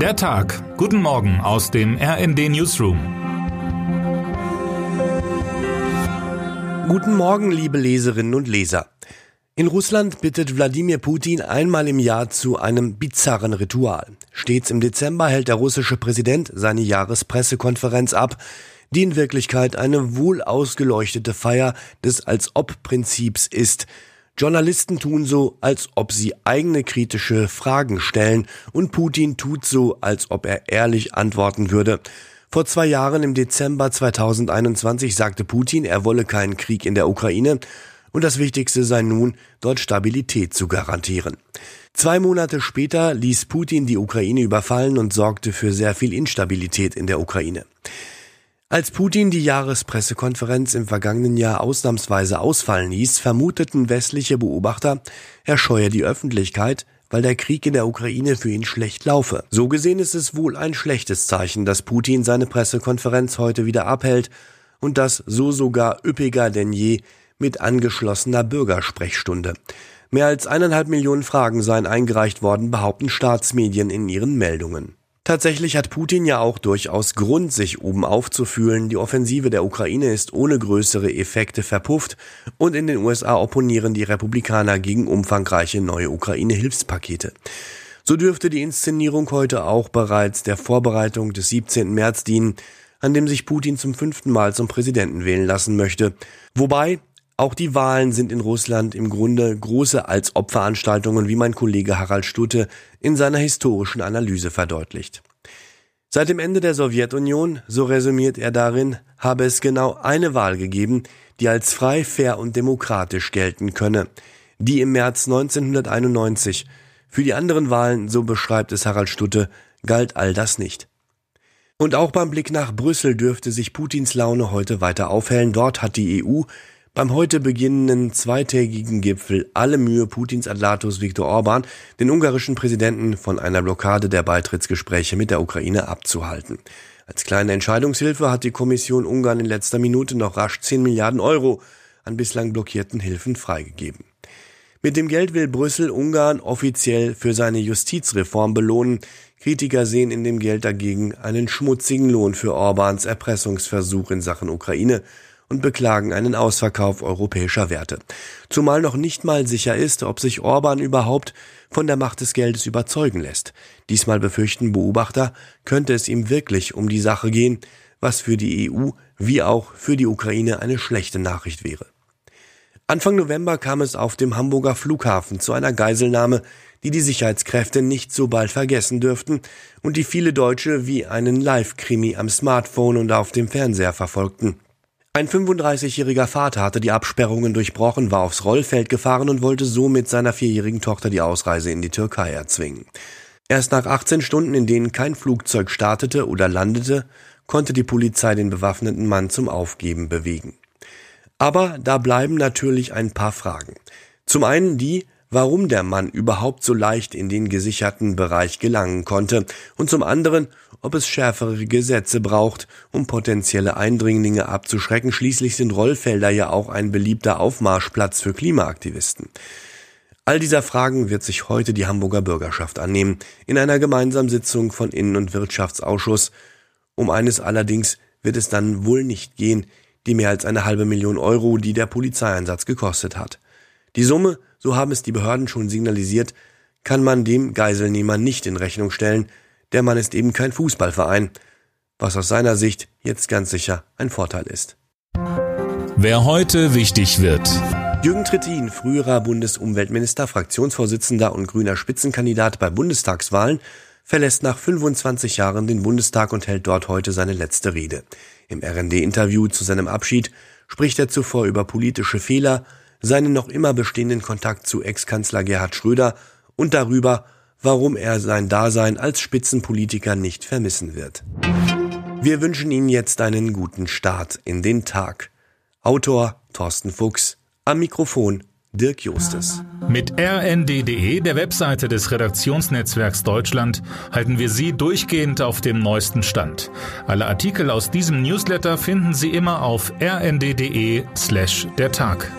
Der Tag. Guten Morgen aus dem RND Newsroom. Guten Morgen, liebe Leserinnen und Leser. In Russland bittet Wladimir Putin einmal im Jahr zu einem bizarren Ritual. Stets im Dezember hält der russische Präsident seine Jahrespressekonferenz ab, die in Wirklichkeit eine wohl ausgeleuchtete Feier des Als-ob-Prinzips ist – Journalisten tun so, als ob sie eigene kritische Fragen stellen und Putin tut so, als ob er ehrlich antworten würde. Vor zwei Jahren im Dezember 2021 sagte Putin, er wolle keinen Krieg in der Ukraine und das Wichtigste sei nun, dort Stabilität zu garantieren. Zwei Monate später ließ Putin die Ukraine überfallen und sorgte für sehr viel Instabilität in der Ukraine. Als Putin die Jahrespressekonferenz im vergangenen Jahr ausnahmsweise ausfallen ließ, vermuteten westliche Beobachter, er scheue die Öffentlichkeit, weil der Krieg in der Ukraine für ihn schlecht laufe. So gesehen ist es wohl ein schlechtes Zeichen, dass Putin seine Pressekonferenz heute wieder abhält und das so sogar üppiger denn je mit angeschlossener Bürgersprechstunde. Mehr als eineinhalb Millionen Fragen seien eingereicht worden, behaupten Staatsmedien in ihren Meldungen. Tatsächlich hat Putin ja auch durchaus Grund, sich oben aufzufühlen. Die Offensive der Ukraine ist ohne größere Effekte verpufft und in den USA opponieren die Republikaner gegen umfangreiche neue Ukraine-Hilfspakete. So dürfte die Inszenierung heute auch bereits der Vorbereitung des 17. März dienen, an dem sich Putin zum fünften Mal zum Präsidenten wählen lassen möchte. Wobei auch die Wahlen sind in Russland im Grunde große als Opferanstaltungen, wie mein Kollege Harald Stutte in seiner historischen Analyse verdeutlicht. Seit dem Ende der Sowjetunion, so resümiert er darin, habe es genau eine Wahl gegeben, die als frei, fair und demokratisch gelten könne, die im März 1991. Für die anderen Wahlen, so beschreibt es Harald Stutte, galt all das nicht. Und auch beim Blick nach Brüssel dürfte sich Putins Laune heute weiter aufhellen. Dort hat die EU beim heute beginnenden zweitägigen Gipfel alle Mühe Putins Adlatus Viktor Orban, den ungarischen Präsidenten von einer Blockade der Beitrittsgespräche mit der Ukraine abzuhalten. Als kleine Entscheidungshilfe hat die Kommission Ungarn in letzter Minute noch rasch 10 Milliarden Euro an bislang blockierten Hilfen freigegeben. Mit dem Geld will Brüssel Ungarn offiziell für seine Justizreform belohnen. Kritiker sehen in dem Geld dagegen einen schmutzigen Lohn für Orbans Erpressungsversuch in Sachen Ukraine und beklagen einen Ausverkauf europäischer Werte. Zumal noch nicht mal sicher ist, ob sich Orban überhaupt von der Macht des Geldes überzeugen lässt. Diesmal befürchten Beobachter, könnte es ihm wirklich um die Sache gehen, was für die EU wie auch für die Ukraine eine schlechte Nachricht wäre. Anfang November kam es auf dem Hamburger Flughafen zu einer Geiselnahme, die die Sicherheitskräfte nicht so bald vergessen dürften und die viele Deutsche wie einen Live-Krimi am Smartphone und auf dem Fernseher verfolgten. Ein 35-jähriger Vater hatte die Absperrungen durchbrochen, war aufs Rollfeld gefahren und wollte so mit seiner vierjährigen Tochter die Ausreise in die Türkei erzwingen. Erst nach 18 Stunden, in denen kein Flugzeug startete oder landete, konnte die Polizei den bewaffneten Mann zum Aufgeben bewegen. Aber da bleiben natürlich ein paar Fragen. Zum einen die, warum der Mann überhaupt so leicht in den gesicherten Bereich gelangen konnte und zum anderen, ob es schärfere Gesetze braucht, um potenzielle Eindringlinge abzuschrecken. Schließlich sind Rollfelder ja auch ein beliebter Aufmarschplatz für Klimaaktivisten. All dieser Fragen wird sich heute die Hamburger Bürgerschaft annehmen, in einer gemeinsamen Sitzung von Innen- und Wirtschaftsausschuss. Um eines allerdings wird es dann wohl nicht gehen, die mehr als eine halbe Million Euro, die der Polizeieinsatz gekostet hat. Die Summe, so haben es die Behörden schon signalisiert, kann man dem Geiselnehmer nicht in Rechnung stellen, der Mann ist eben kein Fußballverein, was aus seiner Sicht jetzt ganz sicher ein Vorteil ist. Wer heute wichtig wird. Jürgen Trittin, früherer Bundesumweltminister, Fraktionsvorsitzender und grüner Spitzenkandidat bei Bundestagswahlen, verlässt nach 25 Jahren den Bundestag und hält dort heute seine letzte Rede. Im RND-Interview zu seinem Abschied spricht er zuvor über politische Fehler, seinen noch immer bestehenden Kontakt zu Ex-Kanzler Gerhard Schröder und darüber, warum er sein Dasein als Spitzenpolitiker nicht vermissen wird. Wir wünschen Ihnen jetzt einen guten Start in den Tag. Autor Thorsten Fuchs, am Mikrofon Dirk Justes. Mit rnd.de, der Webseite des Redaktionsnetzwerks Deutschland, halten wir Sie durchgehend auf dem neuesten Stand. Alle Artikel aus diesem Newsletter finden Sie immer auf rnd.de slash der Tag.